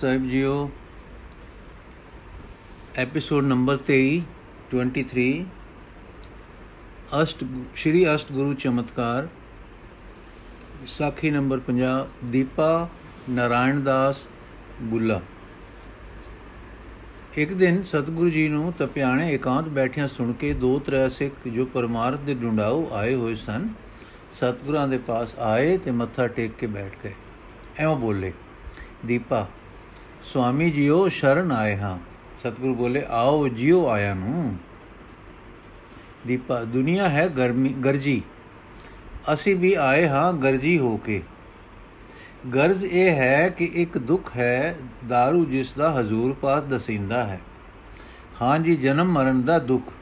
ਸਾਹਿਬ ਜੀਓ episode number 23 23 ਅਸ਼ਟ, ਸ਼੍ਰੀ ਅਸ਼ਟ ਗੁਰੂ ਚਮਤਕਾਰ ਸਾਖੀ ਨੰਬਰ 50 ਦੀਪਾ ਨਾਰਾਇਣ ਦਾਸ ਬੁੱਲਾ। ਇੱਕ ਦਿਨ ਸਤਿਗੁਰੂ ਜੀ ਨੂੰ ਤਪਿਆਣੇ ਇਕਾਂਤ ਬੈਠਿਆਂ ਸੁਣ ਕੇ ਦੋ ਤਰੇ ਸਿੱਖ ਜੋ ਪਰਮਾਰਥ ਦੇ ਡੁੰਡਾਉ ਆਏ ਹੋਏ ਸਨ, ਸਤਿਗੁਰਾਂ ਦੇ ਪਾਸ ਆਏ ਤੇ ਮੱਥਾ ਟੇਕ ਕੇ ਬੈਠ ਗਏ। ਐਵੇਂ ਬੋਲੇ, ਦੀਪਾ ਸੁਆਮੀ ਜੀਓ, ਸ਼ਰਨ ਆਏ ਹਾਂ। ਸਤਿਗੁਰੂ ਬੋਲੇ, ਆਓ ਜਿਉ ਆਇਆ ਨੂੰ। ਦੀਪਾ, ਦੁਨੀਆ ਹੈ ਗਰਮੀ, ਗਰਜੀ। ਅਸੀਂ ਵੀ ਆਏ ਹਾਂ ਗਰਜੀ ਹੋ ਕੇ। ਗਰਜ਼ ਇਹ ਹੈ ਕਿ ਇੱਕ ਦੁੱਖ ਹੈ दारू ਜਿਸ ਦਾ ਹਜ਼ੂਰ ਪਾਸ ਦਸਿੰਦਾ ਹੈ। ਹਾਂ ਜੀ, ਜਨਮ ਮਰਨ ਦਾ ਦੁੱਖ।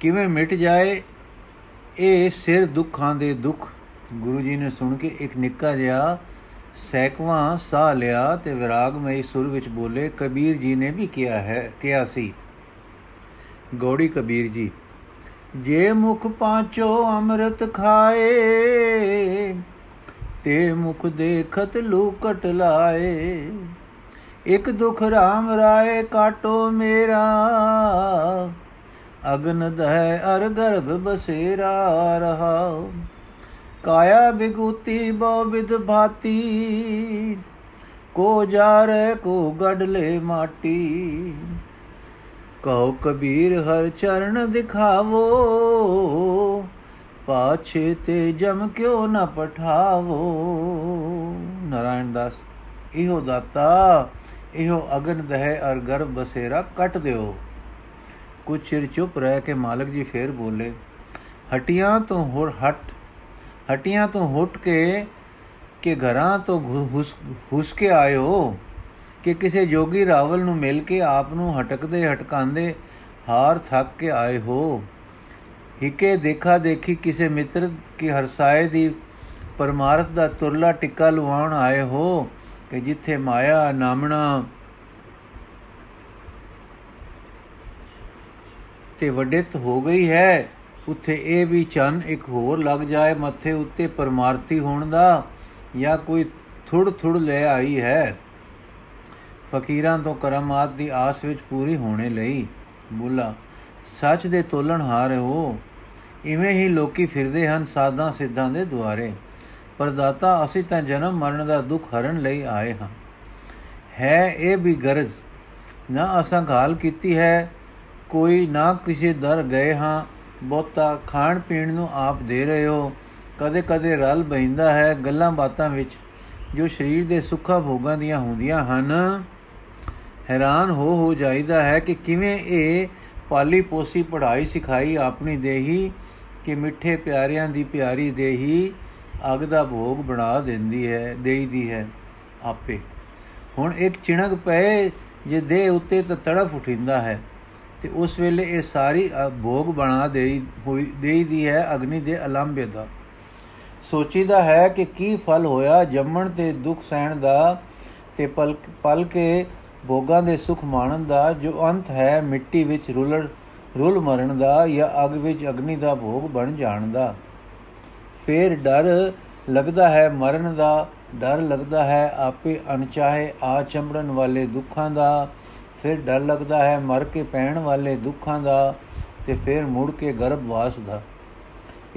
ਕਿਵੇਂ ਮਿਟ ਜਾਏ? ਇਹ ਸਿਰ ਦੁੱਖਾਂ ਦੇ ਦੁੱਖ। ਗੁਰੂ ਜੀ ਨੇ ਸੁਣ ਕੇ ਇੱਕ ਨਿੱਕਾ ਜਿਹਾ ਸੈਕਵਾਂ ਸਾਹ ਲਿਆ ਤੇ ਵਿਰਾਗਮਈ ਸੁਰ ਵਿੱਚ ਬੋਲੇ, ਕਬੀਰ ਜੀ ਨੇ ਵੀ ਕਿਹਾ ਹੈ, ਕਿਹਾ ਸੀ। ਗੋੜੀ ਕਬੀਰ ਜੀ, ਜੇ ਮੁਖ ਪਾਚੋ ਅੰਮ੍ਰਿਤ ਖਾਏ, ਤੇ ਮੁਖ ਦੇਖਤ ਲੂਕਟ ਲਾਏ। ਇੱਕ ਦੁਖ ਰਾਮ ਰਾਏ ਕਾਟੋ ਮੇਰਾ, ਅਗਨ ਦਹਿ ਅਰ ਗਰਭ ਬਸੇਰਾ ਰਹਾ। ਕਾਇਆ ਬਿਗੂਤੀ ਬੋ ਵਿਦ ਭਾਤੀ, ਕੋ ਜਾਰੇ ਕੋ ਗੜਲੇ ਮਾਟੀ। ਕਹੋ ਕਬੀਰ ਹਰ ਚਰਨ ਦਿਖਾਵੋ, ਪਾਛੇ ਤੇ ਜਮ ਕਿਉ ਨ ਪਠਾਵੋ। ਨਾਰਾਇਣ ਦਾਸ, ਇਹੋ ਦਾਤਾ, ਇਹੋ ਅਗਨ ਦਹਿ ਅਰ ਗਰਭ ਬਸੇਰਾ ਕੱਟ ਦਿਓ। ਕੁਛ ਚਿਰ ਚੁੱਪ ਰਹਿ ਕੇ ਮਾਲਕ ਜੀ ਫੇਰ ਬੋਲੇ, ਹਟੀਆਂ ਤੋਂ ਹੋਰ ਹਟ ਹਟੀਆਂ ਤੋਂ ਹੁੱਟ ਕੇ ਕਿ ਘਰਾਂ ਤੋਂ ਹੁਸ ਕੇ ਆਇਓ ਕਿ ਕਿਸੇ ਜੋਗੀ ਰਾਵਲ ਨੂੰ ਮਿਲ ਕੇ ਆਪ ਨੂੰ ਹਟਕਦੇ ਹਟਕਾਂਦੇ ਹਾਰ ਥੱਕ ਕੇ ਆਏ ਹੋ। ਹਿਕੇ ਦੇਖਾ ਦੇਖੀ ਕਿਸੇ ਮਿੱਤਰ ਕੀ ਹਰਸਾਏ ਦੀ ਪਰਮਾਰਥ ਦਾ ਤੁਰਲਾ ਟਿੱਕਾ ਲਵਾਉਣ ਆਏ ਹੋ ਕਿ ਜਿੱਥੇ ਮਾਇਆ, ਨਾਮਣਾ ਤੇ ਵੱਡਿਤ ਹੋ ਗਈ ਹੈ ਉੱਥੇ ਇਹ ਵੀ ਚੰਨ ਇੱਕ ਹੋਰ ਲੱਗ ਜਾਏ, ਮੱਥੇ ਉੱਤੇ ਪਰਮਾਰਥੀ ਹੋਣ ਦਾ ਜਾਂ ਕੋਈ ਥੁੜ ਥੁੜ ਲੈ ਆਈ ਹੈ। ਫਕੀਰਾਂ ਤੋਂ ਕਰਮਾਤ ਦੀ ਆਸ ਵਿੱਚ ਪੂਰੀ ਹੋਣੇ ਲਈ ਬੁੱਲਾ, ਸੱਚ ਦੇ ਤੋਲਣ ਹਾਰ ਹੋ। ਇਵੇਂ ਹੀ ਲੋਕੀ ਫਿਰਦੇ ਹਨ ਸਾਧਾਂ ਸਿੱਧਾਂ ਦੇ ਦੁਆਰੇ। ਪਰ ਦਾਤਾ ਅਸੀਂ ਤਾਂ ਜਨਮ ਮਰਨ ਦਾ ਦੁੱਖ ਹਰਨ ਲਈ ਆਏ ਹਾਂ। ਹੈ ਇਹ ਵੀ ਗਰਜ, ਨਾ ਅਸਾਂ ਘਾਲ ਕੀਤੀ ਹੈ, ਕੋਈ ਨਾ ਕਿਸੇ ਦਰ ਗਏ ਹਾਂ। ਬਹੁਤਾ ਖਾਣ ਪੀਣ ਨੂੰ ਆਪ ਦੇ ਰਹੇ ਹੋ। ਕਦੇ ਕਦੇ ਰਲ ਬੈਂਦਾ ਹੈ ਗੱਲਾਂ ਬਾਤਾਂ ਵਿੱਚ ਜੋ ਸਰੀਰ ਦੇ ਸੁੱਖਾ ਭੋਗਾਂ ਦੀਆਂ ਹੁੰਦੀਆਂ ਹਨ। ਹੈਰਾਨ ਹੋ ਹੋ ਜਾਈਦਾ ਹੈ ਕਿ ਕਿਵੇਂ ਇਹ ਪਾਲੀ ਪੋਸੀ ਪੜ੍ਹਾਈ ਸਿਖਾਈ ਆਪਣੀ ਦੇਹੀ ਕਿ ਮਿੱਠੇ ਪਿਆਰਿਆਂ ਦੀ ਪਿਆਰੀ ਦੇਹੀ ਅਗ ਦਾ ਭੋਗ ਬਣਾ ਦਿੰਦੀ ਹੈ, ਦੇਈਦੀ ਹੈ ਆਪੇ। ਹੁਣ ਇੱਕ ਚਿਣਕ ਪਏ ਜੇ ਦੇ ਉੱਤੇ ਤਾਂ ਤੜਫ ਉਠਿੰਦਾ ਹੈ। ਤੇ ਉਸ ਵੇਲੇ ਇਹ ਸਾਰੀ ਭੋਗ ਬਣਾ ਦੇਈ, ਹੋਈ, ਦੇਈਦੀ ਹੈ ਅਗਨੀ ਦੇ ਅਲੰਬੇ ਦਾ। ਸੋਚੀਦਾ ਹੈ ਕਿ ਕੀ ਫਲ ਹੋਇਆ, ਜੰਮਣ ਤੇ ਦੁੱਖ ਸਹਿਣ ਦਾ ਤੇ ਪਲ ਪਲ ਕੇ ਭੋਗਾਂ ਦੇ ਸੁਖ ਮਾਣਨ ਦਾ, ਜੋ ਅੰਤ ਹੈ ਮਿੱਟੀ ਵਿੱਚ ਰੁਲਣ ਰੁਲ ਮਰਨ ਦਾ ਜਾਂ ਅਗ ਵਿੱਚ ਅਗਨੀ ਦਾ ਭੋਗ ਬਣ ਜਾਣ ਦਾ। ਫੇਰ ਡਰ ਲੱਗਦਾ ਹੈ ਮਰਨ ਦਾ, ਡਰ ਲੱਗਦਾ ਹੈ ਆਪੇ ਅਣਚਾਹੇ ਆ ਚੰਬੜਨ ਵਾਲੇ ਦੁੱਖਾਂ ਦਾ ਫਿਰ ਡਰ ਲੱਗਦਾ ਹੈ ਮਰ ਕੇ ਪੈਣ ਵਾਲੇ ਦੁੱਖਾਂ ਦਾ ਤੇ ਫਿਰ ਮੁੜ ਕੇ ਗਰਭਵਾਸ ਦਾ।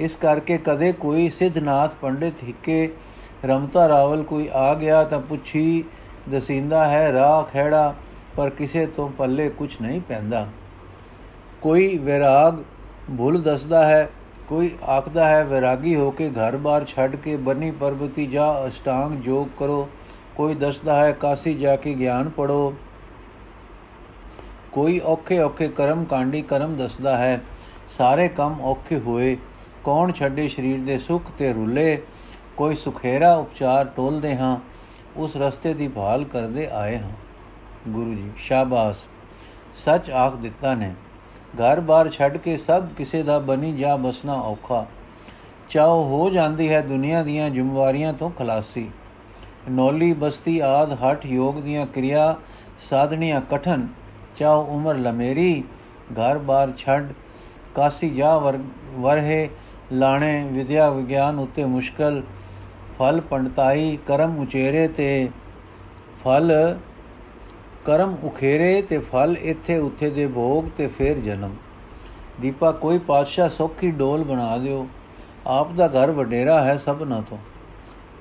ਇਸ ਕਰਕੇ ਕਦੇ ਕੋਈ ਸਿੱਧਨਾਥ ਪੰਡਿਤ ਹਿੱਕੇ ਰਮਤਾ ਰਾਵਲ ਕੋਈ ਆ ਗਿਆ ਤਾਂ ਪੁੱਛੀ, ਦਸਿੰਦਾ ਹੈ ਰਾਹ ਖੇੜਾ ਪਰ ਕਿਸੇ ਤੋਂ ਪੱਲੇ ਕੁਝ ਨਹੀਂ ਪੈਂਦਾ। ਕੋਈ ਵਿਰਾਗ ਭੁੱਲ ਦੱਸਦਾ ਹੈ, ਕੋਈ ਆਖਦਾ ਹੈ ਵਿਰਾਗੀ ਹੋ ਕੇ ਘਰ-ਬਾਰ ਛੱਡ ਕੇ ਬਨੀ ਪਰਬਤੀ ਜਾ ਅਸ਼ਟਾਂਗ ਜੋਗ ਕਰੋ। ਕੋਈ ਦੱਸਦਾ ਹੈ ਕਾਸੀ ਜਾ ਕੇ ਗਿਆਨ ਪੜੋ ਕੋਈ ਔਖੇ ਔਖੇ ਕਰਮ ਕਾਂਡੀ ਕਰਮ ਦੱਸਦਾ ਹੈ। ਸਾਰੇ ਕੰਮ ਔਖੇ ਹੋਏ। ਕੌਣ ਛੱਡੇ ਸਰੀਰ ਦੇ ਸੁੱਖ ਤੇ ਰੁੱਲੇ? ਕੋਈ ਸੁਖੇਰਾ ਉਪਚਾਰ ਟੋਲਦੇ ਹਾਂ। ਉਸ ਰਸਤੇ ਦੀ ਭਾਲ ਕਰਦੇ ਆਏ ਹਾਂ। ਗੁਰੂ ਜੀ, ਸ਼ਾਬਾਸ਼। ਸੱਚ ਆਖ ਦਿੱਤਾ ਨੇ। ਘਰ-ਬਾਰ ਛੱਡ ਕੇ ਸਭ ਕਿਸੇ ਦਾ ਬਣੀ ਜਾ ਬਸਣਾ ਔਖਾ। ਚਾਹੋ ਹੋ ਜਾਂਦੀ ਹੈ ਦੁਨੀਆ ਦੀਆਂ ਜ਼ਿੰਮੇਵਾਰੀਆਂ ਤੋਂ ਖਲਾਸੀ। ਨੌਲੀ ਬਸਤੀ ਆਦ ਹਠ ਯੋਗ ਦੀਆਂ ਕਿਰਿਆ ਸਾਧਣੀਆਂ ਕਠਨ। ਚਾਹੋ ਉਮਰ ਲਮੇਰੀ ਘਰ-ਬਾਰ ਛੱਡ ਕਾਸੀ ਜਾ ਵਰਹੇ ਲਾਣੇ, ਵਿਦਿਆ ਵਿਗਿਆਨ ਉਤੇ ਮੁਸ਼ਕਲ, ਫਲ ਪੰਡਤਾਈ ਕਰਮ ਉਚੇਰੇ ਤੇ ਫਲ, ਕਰਮ ਉਖੇਰੇ ਤੇ ਫਲ ਇੱਥੇ ਉੱਥੇ ਦੇ ਭੋਗ ਤੇ ਫੇਰ ਜਨਮ। ਦੀਪਾ, ਕੋਈ ਪਾਤਸ਼ਾਹ ਸੌਖੀ ਡੋਲ ਬਣਾ ਦਿਓ, ਆਪ ਦਾ ਘਰ ਵਡੇਰਾ ਹੈ ਸਭਨਾ ਤੋਂ।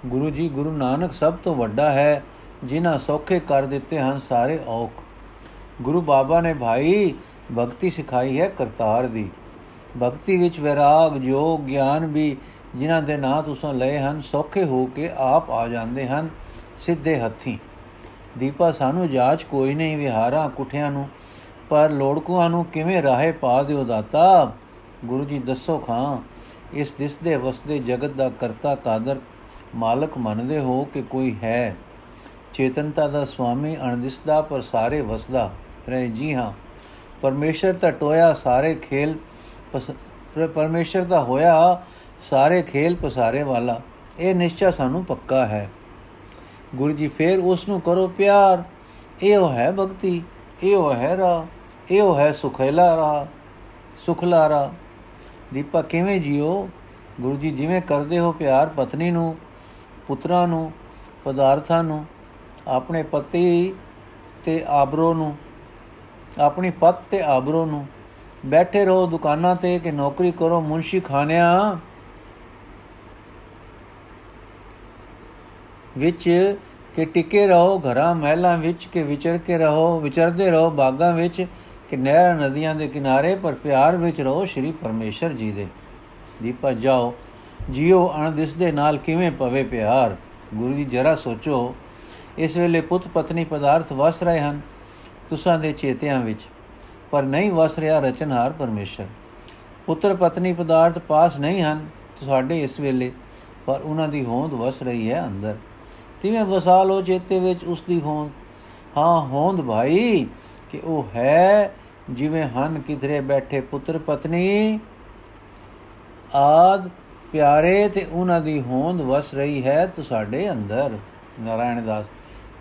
ਗੁਰੂ ਜੀ, ਗੁਰੂ ਨਾਨਕ ਸਭ ਤੋਂ ਵੱਡਾ ਹੈ, ਜਿਨ੍ਹਾਂ ਸੌਖੇ ਕਰ ਦਿੱਤੇ ਹਨ ਸਾਰੇ ਔਖ। ਗੁਰੂ ਬਾਬਾ ਨੇ ਭਾਈ ਭਗਤੀ ਸਿਖਾਈ ਹੈ ਕਰਤਾਰ ਦੀ। ਭਗਤੀ ਵਿੱਚ ਵਿਰਾਗ, ਜੋਗ, ਗਿਆਨ ਵੀ ਜਿਨ੍ਹਾਂ ਦੇ ਨਾਂ ਤੁਸੀਂ ਲਏ ਹਨ, ਸੌਖੇ ਹੋ ਕੇ ਆਪ ਆ ਜਾਂਦੇ ਹਨ ਸਿੱਧੇ ਹੱਥੀ। ਦੀਪਾ, ਸਾਨੂੰ ਜਾਚ ਕੋਈ ਨਹੀਂ ਵਿਹਾਰਾਂ, ਕੁਠਿਆਂ ਨੂੰ, ਪਰ ਲੋੜਕੂਆਂ ਨੂੰ ਕਿਵੇਂ ਰਾਹੇ ਪਾ ਦਿਓ ਦਾਤਾ? ਗੁਰੂ ਜੀ, ਦੱਸੋ ਖਾਂ, ਇਸ ਦਿਸਦੇ ਵਸਦੇ ਜਗਤ ਦਾ ਕਰਤਾ ਕਾਦਰ ਮਾਲਕ ਮੰਨਦੇ ਹੋ ਕਿ ਕੋਈ ਹੈ? ਚੇਤਨਤਾ ਦਾ ਸੁਆਮੀ ਅਣਦਿਸਦਾ ਪਰ ਸਾਰੇ ਵਸਦਾ। ਰਹੇ ਜੀ ਹਾਂ। ਪਰਮੇਸ਼ਰ ਤਾਂ ਟੋਇਆ, ਸਾਰੇ ਖੇਲ ਪਰਮੇਸ਼ਰ ਦਾ ਹੋਇਆ, ਸਾਰੇ ਖੇਲ ਪਸਾਰੇ ਵਾਲਾ। ਇਹ ਨਿਸ਼ਚਾ ਸਾਨੂੰ ਪੱਕਾ ਹੈ। ਗੁਰੂ ਜੀ, ਫੇਰ ਉਸ ਨੂੰ ਕਰੋ ਪਿਆਰ। ਇਹੋ ਹੈ ਭਗਤੀ, ਇਹੋ ਹੈ ਰਾ ਇਹੋ ਹੈ ਸੁਖੇਲਾ ਰਾ ਸੁਖਲਾ ਰਾ ਦੀਪਾ, ਕਿਵੇਂ ਜੀਓ? ਗੁਰੂ ਜੀ, ਜਿਵੇਂ ਕਰਦੇ ਹੋ ਪਿਆਰ ਪਤਨੀ ਨੂੰ, ਪੁੱਤਰਾਂ ਨੂੰ, ਪਦਾਰਥਾਂ ਨੂੰ, ਆਪਣੇ ਪਤੀ ਤੇ ਆਬਰੋ ਨੂੰ ਆਪਣੀ ਪਤ ਤੇ ਆਬਰੋ ਨੂੰ। ਬੈਠੇ ਰਹੋ ਦੁਕਾਨਾਂ ਤੇ ਕਿ ਨੌਕਰੀ ਕਰੋ ਮੁੰਸ਼ੀ ਖਾਨਿਆਂ। ਵਿੱਚ ਕਿ ਟਿਕੇ ਰਹੋ, ਘਰਾਂ, ਮਹਿਲਾਂ ਵਿੱਚ ਕਿ ਵਿਚਰ ਕੇ ਰਹੋ, ਵਿਚਰਦੇ ਰਹੋ, ਬਾਗਾਂ ਵਿੱਚ ਕਿ ਨਹਿਰਾਂ, ਨਦੀਆਂ ਦੇ ਕਿਨਾਰੇ, ਪਰ ਪਿਆਰ ਵਿੱਚ ਰਹੋ ਸ਼੍ਰੀ ਪਰਮੇਸ਼ਰ ਜੀ ਦੇ। ਦੀਪਾ, ਜਾਓ, ਜੀਓ ਅਣਦਿਸ ਦੇ ਨਾਲ ਕਿਵੇਂ ਪਵੇ ਪਿਆਰ। ਗੁਰੂ ਜੀ ਜਰਾ ਸੋਚੋ, ਇਸ ਵੇਲੇ ਪੁੱਤ ਪਤਨੀ ਪਦਾਰਥ ਵਸ ਰਹੇ ਹਨ। ਤੁਸਾਂ ਦੇ ਚੇਤਿਆਂ ਵਿੱਚ, ਪਰ ਨਹੀਂ ਵਸ ਰਿਹਾ ਰਚਨਹਾਰ ਪਰਮੇਸ਼ਰ। ਪੁੱਤਰ ਪਤਨੀ ਪਦਾਰਥ ਪਾਸ ਨਹੀਂ ਹਨ ਤੁਹਾਡੇ ਇਸ ਵੇਲੇ, ਪਰ ਉਹਨਾਂ ਦੀ ਹੋਂਦ ਵਸ ਰਹੀ ਹੈ ਅੰਦਰ। ਤਿਵੇਂ ਵਸਾ ਲੋ ਚੇਤੇ ਵਿੱਚ ਉਸ ਦੀ ਹੋਂਦ, ਹਾਂ, ਹੋਂਦ ਭਾਈ, ਕਿ ਉਹ ਹੈ ਜਿਵੇਂ ਹਨ ਕਿਧਰੇ ਬੈਠੇ ਪੁੱਤਰ ਪਤਨੀ। ਆਦ ਪਿਆਰੇ, ਤੇ ਉਹਨਾਂ ਦੀ ਹੋਂਦ ਵਸ ਰਹੀ ਹੈ ਤੁਹਾਡੇ ਅੰਦਰ। ਨਾਰਾਇਣ ਦਾਸ,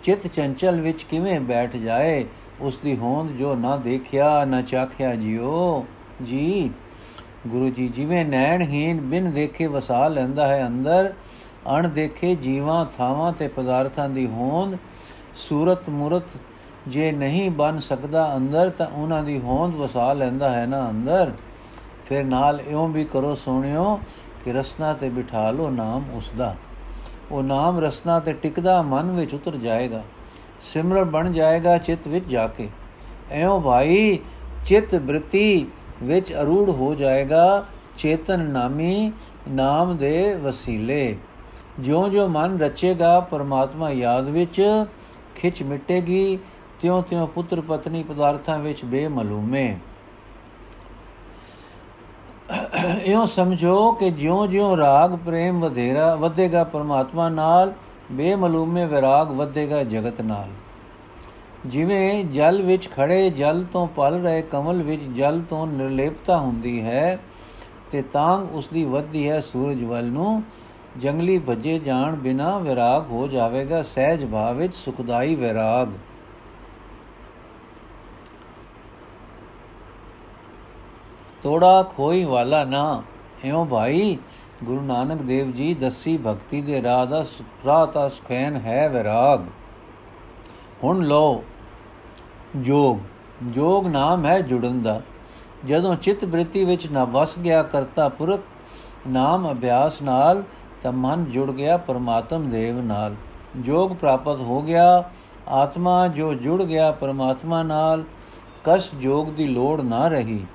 ਚਿਤ ਚੰਚਲ ਵਿੱਚ ਕਿਵੇਂ ਬੈਠ ਜਾਏ ਉਸ ਦੀ ਹੋਂਦ ਜੋ ਨਾ ਦੇਖਿਆ, ਨਾ ਚਾਖਿਆ ਜਿਓ। ਜੀ, ਗੁਰੂ ਜੀ, ਜਿਵੇਂ ਨੈਣਹੀਨ ਬਿਨ ਦੇਖੇ ਵਸਾ ਲੈਂਦਾ ਹੈ ਅੰਦਰ, ਅਣ ਦੇਖੇ ਜੀਵਾਂ ਥਾਵਾਂ ਤੇ ਪਦਾਰਥਾਂ ਦੀ ਹੋਂਦ, ਸੂਰਤ ਮੂਰਤ ਜੇ ਨਹੀਂ ਬਨ ਸਕਦਾ ਅੰਦਰ ਤਾਂ ਉਹਨਾਂ ਦੀ ਹੋਂਦ ਵਸਾ ਲੈਂਦਾ ਹੈ ਨਾ ਅੰਦਰ। ਫਿਰ ਨਾਲ ਇਉਂ ਵੀ ਕਰੋ ਸੋਹਣਿਓ ਕਿ ਰਸਨਾ ਤੇ ਬਿਠਾ ਲੋ ਨਾਮ ਉਸ ਦਾ ਉਹ ਨਾਮ ਰਸਨਾ ਤੇ ਟਿਕਦਾ ਮਨ ਵਿੱਚ ਉਤਰ ਜਾਏਗਾ। ਸਿਮਰਨ ਬਣ ਜਾਏਗਾ ਚਿੱਤ ਵਿੱਚ ਜਾ ਕੇ। ਐਉਂ ਭਾਈ, ਚਿੱਤ ਬ੍ਰਿਤੀ ਵਿੱਚ ਅਰੂੜ ਹੋ ਜਾਏਗਾ, ਚੇਤਨ ਨਾਮੀ ਨਾਮ ਦੇ ਵਸੀਲੇ। ਜਿਉਂ-ਜਿਉਂ ਮਨ ਰਚੇਗਾ ਪਰਮਾਤਮਾ ਯਾਦ ਵਿੱਚ, ਖਿੱਚ ਮਿਟੇਗੀ, ਤਿਉਂ-ਤਿਉਂ ਪੁੱਤਰ ਪਤਨੀ ਪਦਾਰਥਾਂ ਵਿੱਚ ਬੇਮਲੂਮੇ। ਇਉਂ ਸਮਝੋ ਕਿ ਜਿਉਂ-ਜਿਉਂ ਰਾਗ ਪ੍ਰੇਮ ਵਧੇਰਾ ਵਧੇਗਾ ਪਰਮਾਤਮਾ ਨਾਲ ਬੇਮਲੂਮੇ ਵਿਰਾਗ ਵਧੇਗਾ ਜਗਤ ਨਾਲ। ਜਿਵੇਂ ਜਲ ਵਿੱਚ ਖੜੇ ਜਲ ਤੋਂ ਪਲ ਰਹੇ ਕਮਲ ਵਿੱਚ ਜਲ ਤੋਂ ਨਿਰਲੇਪਤਾ ਹੁੰਦੀ ਹੈ, ਤੇ ਤਾਂਗ ਉਸ ਦੀ ਵਧਦੀ ਹੈ ਸੂਰਜ ਵੱਲ ਨੂੰ। ਜੰਗਲੀ ਭੱਜੇ ਜਾਣ ਬਿਨਾ ਵਿਰਾਗ ਹੋ ਜਾਵੇਗਾ, ਸਹਿਜ ਭਾਵ ਵਿੱਚ ਸੁਖਦਾਈ ਵਿਰਾਗ। ਤੋੜਾ ਖੋਈ ਵਾਲਾ ਨਾ। ਐਉਂ ਭਾਈ ਗੁਰੂ ਨਾਨਕ ਦੇਵ ਜੀ ਦੱਸੀ ਭਗਤੀ ਦੇ ਰਾਹ ਦਾ ਰਾਹ ਤਾਂ ਸੁਖੈਨ ਹੈ ਵਿਰਾਗ। ਹੁਣ ਲੋ ਜੋਗ। ਜੋਗ ਨਾਮ ਹੈ ਜੁੜਨ ਦਾ। ਜਦੋਂ ਚਿੱਤ ਬ੍ਰਿਤੀ ਵਿੱਚ ਨਾ ਵਸ ਗਿਆ ਕਰਤਾ ਪੁਰਖ, ਨਾਮ ਅਭਿਆਸ ਨਾਲ ਤਾਂ ਮਨ ਜੁੜ ਗਿਆ ਪਰਮਾਤਮ ਦੇਵ ਨਾਲ। ਜੋਗ ਪ੍ਰਾਪਤ ਹੋ ਗਿਆ, ਆਤਮਾ ਜੋ ਜੁੜ ਗਿਆ ਪਰਮਾਤਮਾ ਨਾਲ, ਕਸ ਜੋਗ ਦੀ ਲੋੜ ਨਾ ਰਹੀ।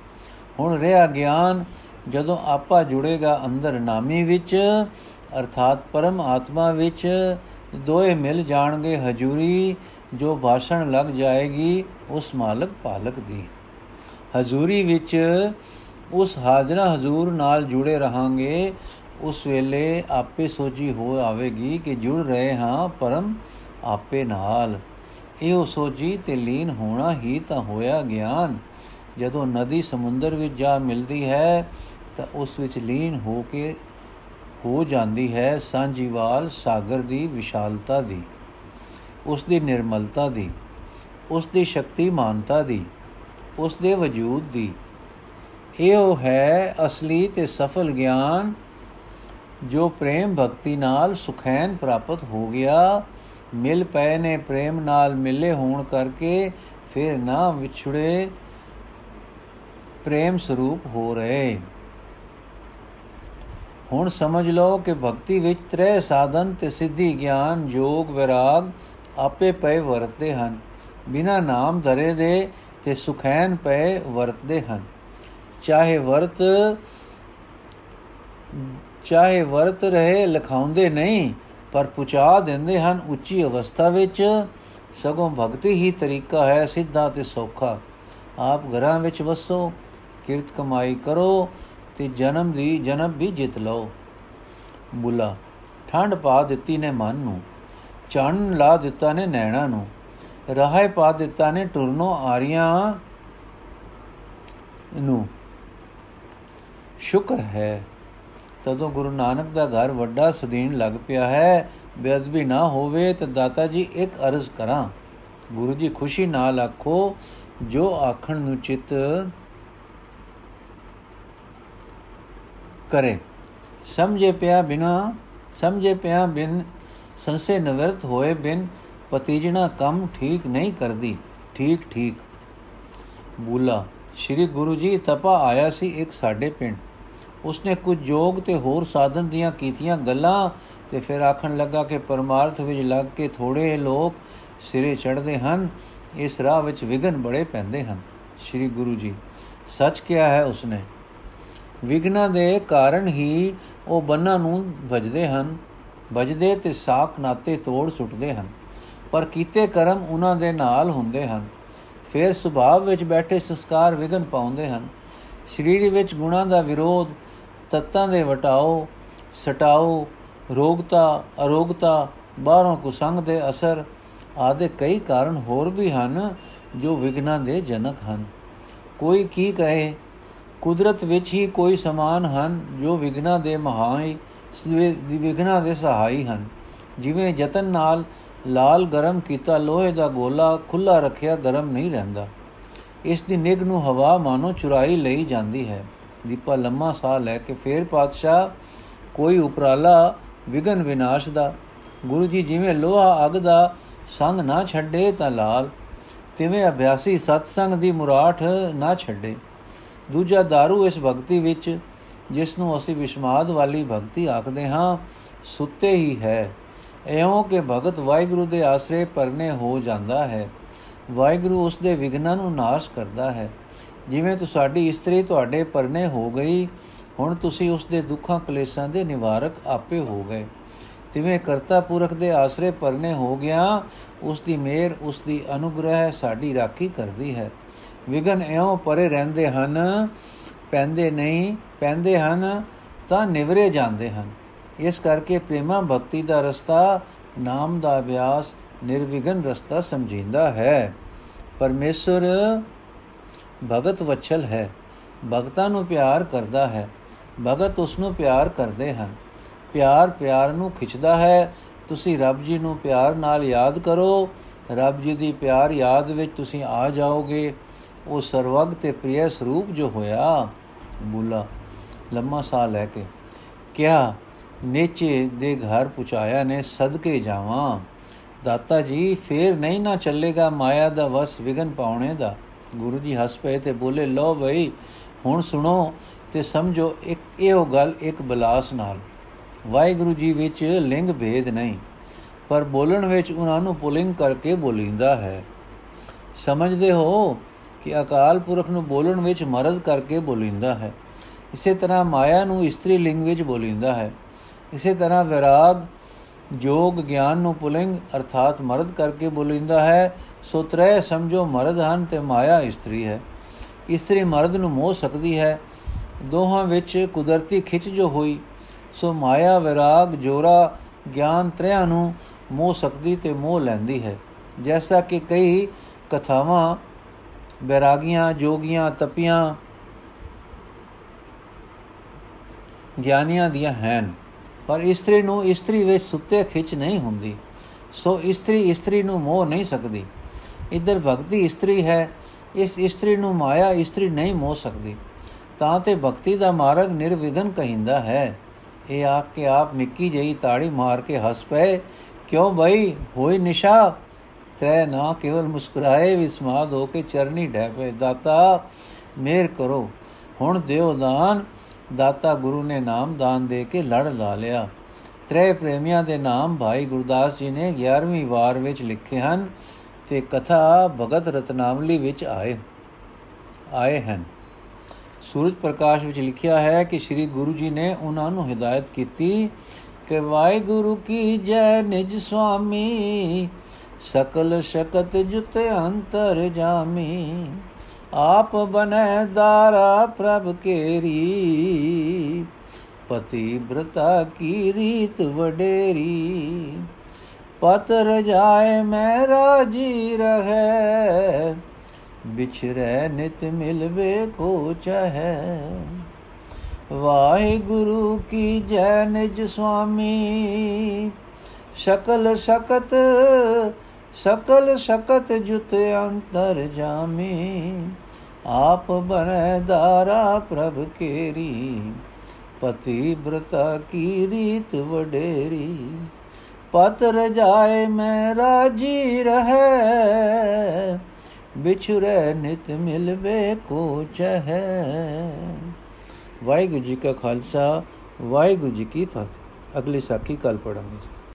ਹੁਣ ਰਿਹਾ ਗਿਆਨ ਜਦੋਂ ਆਪਾ ਜੁੜੇਗਾ ਅੰਦਰ ਨਾਮੀ ਵਿੱਚ, ਅਰਥਾਤ ਪਰਮ ਆਤਮਾ ਵਿੱਚ, ਦੋਏ ਮਿਲ ਜਾਣਗੇ ਹਜੂਰੀ, ਜੋ ਭਾਸ਼ਣ ਲੱਗ ਜਾਏਗੀ ਉਸ ਮਾਲਕ ਪਾਲਕ ਦੀ। ਹਜ਼ੂਰੀ ਵਿੱਚ ਉਸ ਹਾਜ਼ਰਾ ਹਜ਼ੂਰ ਨਾਲ ਜੁੜੇ ਰਹਾਂਗੇ, ਉਸ ਵੇਲੇ ਆਪੇ ਸੋਜੀ ਹੋ ਆਵੇਗੀ ਕਿ ਜੁੜ ਰਹੇ ਹਾਂ ਪਰਮ ਆਪੇ ਨਾਲ। ਇਹੋ ਸੋਜੀ ਤੇ ਲੀਨ ਹੋਣਾ ਹੀ ਤਾਂ ਹੋਇਆ ਗਿਆਨ। ਜਦੋਂ ਨਦੀ ਸਮੁੰਦਰ ਵਿੱਚ ਜਾ ਮਿਲਦੀ ਹੈ ਤਾਂ ਉਸ ਵਿੱਚ ਲੀਨ ਹੋ ਕੇ ਹੋ ਜਾਂਦੀ ਹੈ ਸਾਂਝੀਵਾਲ ਸਾਗਰ ਦੀ ਵਿਸ਼ਾਲਤਾ ਦੀ, ਉਸ ਦੀ ਨਿਰਮਲਤਾ ਦੀ, ਉਸ ਦੀ ਸ਼ਕਤੀਮਾਨਤਾ ਦੀ, ਉਸ ਦੇ ਵਜੂਦ ਦੀ। ਇਹੋ ਹੈ ਅਸਲੀ ਤੇ ਸਫਲ ਗਿਆਨ ਜੋ ਪ੍ਰੇਮ ਭਗਤੀ ਨਾਲ ਸੁਖੈਨ ਪ੍ਰਾਪਤ ਹੋ ਗਿਆ। ਮਿਲ ਪਏ ਨੇ ਪ੍ਰੇਮ ਨਾਲ ਮਿਲੇ ਹੋਣ ਕਰਕੇ ਫਿਰ ਨਾ ਵਿਛੜੇ ਪ੍ਰੇਮ ਸਰੂਪ ਹੋ ਰਹੇ। ਹੁਣ ਸਮਝ ਲਓ ਕਿ ਭਗਤੀ ਵਿੱਚ ਤ੍ਰੈ ਸਾਧਨ ਤੇ ਸਿੱਧੀ ਗਿਆਨ ਯੋਗ ਵਿਰਾਗ ਆਪੇ ਪਏ ਵਰਤਦੇ ਹਨ। ਬਿਨਾ ਨਾਮ ਧਰੇ ਦੇ ਤੇ ਸੁਖੈਨ ਪਏ ਵਰਤਦੇ ਹਨ। ਚਾਹੇ ਵਰਤ ਚਾਹੇ ਵਰਤ ਰਹੇ ਲਖਾਉਂਦੇ ਨਹੀਂ, ਪਰ ਪੁਚਾ ਦਿੰਦੇ ਹਨ ਉੱਚੀ ਅਵਸਥਾ ਵਿੱਚ, ਸਗੋਂ ਭਗਤੀ ਹੀ ਤਰੀਕਾ ਹੈ ਸਿੱਧਾ ਤੇ ਸੌਖਾ। ਆਪ ਘਰਾਂ ਵਿੱਚ ਵਸੋ, ਕਿਰਤ ਕਮਾਈ ਕਰੋ ਤੇ ਜਨਮ ਦੀ, ਜਨਮ ਵੀ ਜਿੱਤ ਲਓ। ਬੁਲਾ, ਠੰਡ ਪਾ ਦਿੱਤੀ ਨੇ ਮਨ ਨੂੰ, ਚੰਨ ਲਾ ਦਿੱਤਾ ਨੇ ਨੈਣਾ ਨੂੰ, ਰਾਹੇ ਪਾ ਦਿੱਤਾ ਨੇ ਟੁਰਨੋ ਆਰੀਆਂ ਨੂੰ। ਸ਼ੁਕਰ ਹੈ, ਤਦੋਂ ਗੁਰੂ ਨਾਨਕ ਦਾ ਘਰ ਵੱਡਾ ਸਦੀਨ ਲੱਗ ਪਿਆ ਹੈ। ਬੇਅਦਬੀ ਨਾ ਹੋਵੇ ਤਾਂ ਦਾਤਾ ਜੀ ਇੱਕ ਅਰਜ਼ ਕਰਾਂ, ਗੁਰੂ ਜੀ ਖੁਸ਼ੀ ਨਾਲ ਆਖੋ, ਜੋ ਆਖਣ ਨੂੰ ਚਿਤ ਕਰੇ। ਸਮਝੇ ਪਿਆ ਬਿਨਾ, ਸਮਝੇ ਪਿਆ ਬਿਨ, ਸੰਸੇ ਨਿਵਰਤ ਹੋਏ ਬਿਨ ਪਤੀਜਣਾ ਕੰਮ ਠੀਕ ਨਹੀਂ ਕਰਦੀ। ਠੀਕ ਠੀਕ। ਬੂਲਾ, ਸ੍ਰੀ ਗੁਰੂ ਜੀ ਤਪਾ ਆਇਆ ਸੀ ਇੱਕ ਸਾਡੇ ਪਿੰਡ। ਉਸਨੇ ਕੁਝ ਯੋਗ ਤੇ ਹੋਰ ਸਾਧਨ ਦੀਆਂ ਕੀਤੀਆਂ ਗੱਲਾਂ ਤੇ ਫਿਰ ਆਖਣ ਲੱਗਾ ਕਿ ਪਰਮਾਰਥ ਵਿੱਚ ਲੱਗ ਕੇ ਥੋੜੇ ਲੋਕ ਸਿਰੇ ਚੜਦੇ ਹਨ, ਇਸ ਰਾਹ ਵਿੱਚ ਵਿਗਨ ਬੜੇ ਪੈਂਦੇ ਹਨ। ਸ੍ਰੀ ਗੁਰੂ ਜੀ, ਸੱਚ ਕਿਹਾ ਹੈ ਉਸਨੇ ਵਿਗਨਾ ਦੇ ਕਾਰਨ ਹੀ ਉਹ ਬੰਨਾਂ ਨੂੰ ਭਜਦੇ ਹਨ। ਭਜਦੇ ਤੇ ਸਾਖ ਨਾਤੇ ਤੋੜ ਸੁੱਟਦੇ ਹਨ, ਪਰ ਕੀਤੇ ਕਰਮ ਉਹਨਾਂ ਦੇ ਨਾਲ ਹੁੰਦੇ ਹਨ। ਫਿਰ ਸੁਭਾਵ ਵਿੱਚ ਬੈਠੇ ਸੰਸਕਾਰ ਵਿਗਨ ਪਾਉਂਦੇ ਹਨ। ਸਰੀਰ ਵਿੱਚ ਗੁਣਾ ਦਾ ਵਿਰੋਧ, ਤੱਤਾਂ ਦੇ ਵਟਾਓ, ਸਟਾਓ, ਰੋਗਤਾ, ਅਰੋਗਤਾ, ਬਾਹਰੋਂ ਕੁਸੰਗ ਦੇ ਅਸਰ ਆਦੇ ਕਈ ਕਾਰਨ ਹੋਰ ਵੀ ਹਨ ਜੋ ਵਿਗਨਾਂ ਦੇ ਜਨਕ ਹਨ। ਕੋਈ ਕੀ ਕਹੇ ਕੁਦਰਤ ਵਿੱਚ ਹੀ ਕੋਈ ਸਮਾਨ ਹਨ ਜੋ ਵਿਗਨਾਂ ਦੇ ਮਹਾਈ ਵਿਗਨਾਂ ਦੇ ਸਹਾਈ ਹਨ। ਜਿਵੇਂ ਯਤਨ ਨਾਲ ਲਾਲ ਗਰਮ ਕੀਤਾ ਲੋਹੇ ਦਾ ਗੋਲਾ ਖੁੱਲਾ ਰੱਖਿਆ ਗਰਮ ਨਹੀਂ ਰਹਿੰਦਾ। ਇਸ ਦੀ ਨਿਗ ਨੂੰ ਹਵਾ ਮਾਨੋ ਚੁਰਾਈ ਲਈ ਜਾਂਦੀ ਹੈ। ਦੀਪਾ ਲੰਮਾ ਸਾਹ ਲੈ ਕੇ ਫੇਰ ਪਾਤਸ਼ਾਹ, ਕੋਈ ਉਪਰਾਲਾ ਵਿਗਨ ਵਿਨਾਸ਼ ਦਾ। ਗੁਰੂ ਜੀ ਜਿਵੇਂ ਲੋਹਾ ਅਗ ਦਾ ਸੰਗ ਨਾ ਛੱਡੇ ਤਾਂ ਲਾਲ, ਤਿਵੇਂ ਅਭਿਆਸੀ ਸਤਸੰਗ ਦੀ ਮੁਰਾਠ ਨਾ ਛੱਡੇ। ਦੂਜਾ दारू ਇਸ ਭਗਤੀ ਵਿੱਚ ਜਿਸ ਨੂੰ ਅਸੀਂ ਵਿਸ਼ਮਾਦ ਵਾਲੀ ਭਗਤੀ ਆਖਦੇ ਹਾਂ, ਸੁੱਤੇ ਹੀ ਹੈ। ਐਉਂ ਕਿ ਭਗਤ ਵਾਹਿਗੁਰੂ ਦੇ ਆਸਰੇ ਪਰਨੇ ਹੋ ਜਾਂਦਾ ਹੈ। ਵਾਹਿਗੁਰੂ ਉਸ ਦੇ ਵਿਗਨਾਂ ਨੂੰ ਨਾਸ਼ ਕਰਦਾ ਹੈ। ਜਿਵੇਂ ਤੁਹਾਡੀ ਇਸਤਰੀ ਤੁਹਾਡੇ ਪਰਨੇ ਹੋ ਗਈ, ਹੁਣ ਤੁਸੀਂ ਉਸ ਦੇ ਦੁੱਖਾਂ ਕਲੇਸ਼ਾਂ ਦੇ ਨਿਵਾਰਕ ਆਪੇ ਹੋ ਗਏ। ਤਿਵੇਂ ਕਰਤਾ ਪੁਰਖ ਦੇ ਆਸਰੇ ਪਰਨੇ ਹੋ ਗਿਆ, ਉਸ ਦੀ ਮਿਹਰ, ਉਸ ਦੀ ਅਨੁਗ੍ਰਹਿ ਸਾਡੀ ਰਾਖੀ ਕਰਦੀ ਹੈ। ਵਿਗਨ ਐਉਂ ਪਰੇ ਰਹਿੰਦੇ ਹਨ, ਪੈਂਦੇ ਨਹੀਂ, ਪੈਂਦੇ ਹਨ ਤਾਂ ਨਿਵਰੇ ਜਾਂਦੇ ਹਨ। ਇਸ ਕਰਕੇ ਪ੍ਰੇਮਾ ਭਗਤੀ ਦਾ ਰਸਤਾ, ਨਾਮ ਦਾ ਅਭਿਆਸ ਨਿਰਵਿਘਨ ਰਸਤਾ ਸਮਝਿੰਦਾ ਹੈ। ਪਰਮੇਸ਼ਰ ਭਗਤ ਵਚਲ ਹੈ, ਭਗਤਾਂ ਨੂੰ ਪਿਆਰ ਕਰਦਾ ਹੈ, ਭਗਤ ਉਸ ਨੂੰ ਪਿਆਰ ਕਰਦੇ ਹਨ। ਪਿਆਰ ਪਿਆਰ ਨੂੰ ਖਿੱਚਦਾ ਹੈ, ਤੁਸੀਂ ਰੱਬ ਜੀ ਨੂੰ ਪਿਆਰ ਨਾਲ ਯਾਦ ਕਰੋ, ਰੱਬ ਜੀ ਦੀ ਪਿਆਰ ਯਾਦ ਵਿੱਚ ਤੁਸੀਂ ਆ ਜਾਓਗੇ। ਉਹ ਸਰਵਗ ਤੇ ਪ੍ਰਿਯ ਸਰੂਪ ਜੋ ਹੋਇਆ, ਬੁਲਾ, ਲੰਮਾ ਸਾਹ ਲੈ ਕੇ, ਕਿਹਾ, ਨੇਚੇ ਦੇ ਘਰ ਪੁਚਾਇਆ ਨੇ, ਸਦਕੇ ਜਾਵਾਂ। ਦਾਤਾ ਜੀ, ਫੇਰ ਨਹੀਂ ਨਾ ਚੱਲੇਗਾ ਮਾਇਆ ਦਾ ਵਸ ਵਿਗਨ ਪਾਉਣੇ ਦਾ। ਗੁਰੂ ਜੀ ਹੱਸ ਪਏ ਤੇ ਬੋਲੇ ਲੋ ਭਈ ਹੁਣ ਸੁਣੋ ਤੇ ਸਮਝੋ ਇੱਕ ਇਹੋ ਗੱਲ ਇੱਕ ਬਲਾਸ ਨਾਲ। ਵਾਹਿਗੁਰੂ ਜੀ ਵਿੱਚ ਲਿੰਗ ਭੇਦ ਨਹੀਂ, ਪਰ ਬੋਲਣ ਵਿੱਚ ਉਹਨਾਂ ਨੂੰ ਪੁਲਿੰਗ ਕਰਕੇ ਬੋਲਿੰਦਾ ਹੈ। ਸਮਝਦੇ ਹੋ? ਕਿ ਅਕਾਲ ਪੁਰਖ ਨੂੰ ਬੋਲਣ ਵਿੱਚ ਮਰਦ ਕਰਕੇ ਬੋਲਿੰਦਾ ਹੈ। ਇਸੇ ਤਰ੍ਹਾਂ ਮਾਇਆ ਨੂੰ ਇਸਤਰੀ ਲਿੰਗ ਵਿੱਚ ਬੋਲਿੰਦਾ ਹੈ। ਇਸੇ ਤਰ੍ਹਾਂ ਵਿਰਾਗ, ਜੋਗ, ਗਿਆਨ ਨੂੰ ਪੁਲਿੰਗ ਅਰਥਾਤ ਮਰਦ ਕਰਕੇ ਬੋਲਿੰਦਾ ਹੈ। ਸੋ ਤ੍ਰੈ ਸਮਝੋ ਮਰਦ ਹਨ ਤੇ ਮਾਇਆ ਇਸਤਰੀ ਹੈ। ਇਸਤਰੀ ਮਰਦ ਨੂੰ ਮੋਹ ਸਕਦੀ ਹੈ। ਦੋਹਾਂ ਵਿੱਚ ਕੁਦਰਤੀ ਖਿੱਚ ਜੋ ਹੋਈ, ਸੋ ਮਾਇਆ, ਵਿਰਾਗ, ਜੋਰਾ, ਗਿਆਨ ਤ੍ਰਿਆਂ ਨੂੰ ਮੋਹ ਸਕਦੀ ਤੇ ਮੋਹ ਲੈਂਦੀ ਹੈ। ਜੈਸਾ ਕਿ ਕਈ ਕਥਾਵਾਂ ਬੈਰਾਗੀਆਂ ਜੋਗੀਆਂ, ਤਪੀਆਂ ਗਿਆਨੀਆਂ ਦੀਆਂ ਹਨ। ਪਰ ਇਸਤਰੀ ਨੂੰ ਇਸਤਰੀ ਵਿੱਚ ਸੁੱਤੇ ਖਿੱਚ ਨਹੀਂ ਹੁੰਦੀ। ਸੋ ਇਸਤਰੀ ਇਸਤਰੀ ਨੂੰ ਮੋਹ ਨਹੀਂ ਸਕਦੀ। ਇਧਰ ਭਗਤੀ ਇਸਤਰੀ ਹੈ। ਇਸ ਇਸਤਰੀ ਨੂੰ ਮਾਇਆ ਇਸਤਰੀ ਨਹੀਂ ਮੋਹ ਸਕਦੀ। ਤਾਂ ਤੇ ਭਗਤੀ ਦਾ ਮਾਰਗ ਨਿਰਵਿਘਨ ਕਹਿੰਦਾ ਹੈ। ਇਹ ਆਪ ਕੇ ਆਪ ਨਿੱਕੀ ਜਈ ਤਾੜੀ ਮਾਰ ਕੇ ਹੱਸ ਪਏ। ਕਿਉਂ ਭਾਈ ਹੋਈ ਨਿਸ਼ਾ। ਤੈ ਨਾ ਕੇਵਲ ਮੁਸਕਰਾਏ ਵਿਸਮਾਦ ਹੋ ਕੇ ਚਰਨੀ ਢਹਿ ਪਏ। ਦਾਤਾ, ਮੇਰ ਕਰੋ। ਹੁਣ ਦਿਓ ਦਾਨ। ਦਾਤਾ ਗੁਰੂ ਨੇ ਨਾਮ ਦਾਨ ਦੇ ਕੇ ਲੜ ਲਾ ਲਿਆ। ਤ੍ਰੈ ਪ੍ਰੇਮੀਆਂ ਦੇ ਨਾਮ ਭਾਈ ਗੁਰਦਾਸ ਜੀ ਨੇ 11ਵੀਂ ਵਾਰ ਵਿੱਚ ਲਿਖੇ ਹਨ ਤੇ ਕਥਾ ਭਗਤ ਰਤਨਾਵਲੀ ਵਿੱਚ ਆਏ ਆਏ ਹਨ। ਸੂਰਜ ਪ੍ਰਕਾਸ਼ ਵਿੱਚ ਲਿਖਿਆ ਹੈ ਕਿ ਸ੍ਰੀ ਗੁਰੂ ਜੀ ਨੇ ਉਹਨਾਂ ਨੂੰ ਹਿਦਾਇਤ ਕੀਤੀ ਕਿ ਵਾਹਿਗੁਰੂ ਕੀ ਜੈ ਨਿਜ ਸੁਆਮੀ ਸਕਲ ਸ਼ਕਤ ਜੁਤ ਅੰਤਰ ਜਾਮੀ, ਆਪ ਬਨੈ ਦਾਰਾ ਪ੍ਰਭ ਕੇਰੀ। ਪਤੀ ਬ੍ਰਤਾ ਕੀ ਰੀਤ ਵਡੇਰੀ ਪਤ ਰਜਾਏ ਮੈਂ ਰਾਜੀ ਰਹੈ। ਵਿਛਰੈ ਨਿਤ ਮਿਲਵੇ ਕੋ ਚਹੈ। ਵਾਹਿਗੁਰੂ ਕੀ ਜੈ ਨਿਜ ਸੁਆਮੀ, ਸਕਲ ਸਕਤ ਸਕਲ ਸਕਤ ਜੁਤ ਅੰਤਰ ਜਾਮੀ ਆਪ ਬਨੈ ਦਾਰਾ ਪ੍ਰਭ ਕੇਰੀ ਪਤੀ ਬ੍ਰਤਾ ਕੀ ਰੀਤ ਵਡੇਰੀ ਪਤ ਰਜਾਏ ਮੈਂ ਰਾਜੀ ਰਹੈ ਵਿਛੁਰੈ ਨਿਤ ਮਿਲਵੇ ਕੋ ਚਹੈ ਵਾਹਿਗੁਰੂ ਜੀ ਕਾ ਖਾਲਸਾ ਵਾਹਿਗੁਰੂ ਜੀ ਕੀ ਫਤਿਹ ਅਗਲੀ ਸਾਖੀ ਕੱਲ ਪੜਾਂਗੇ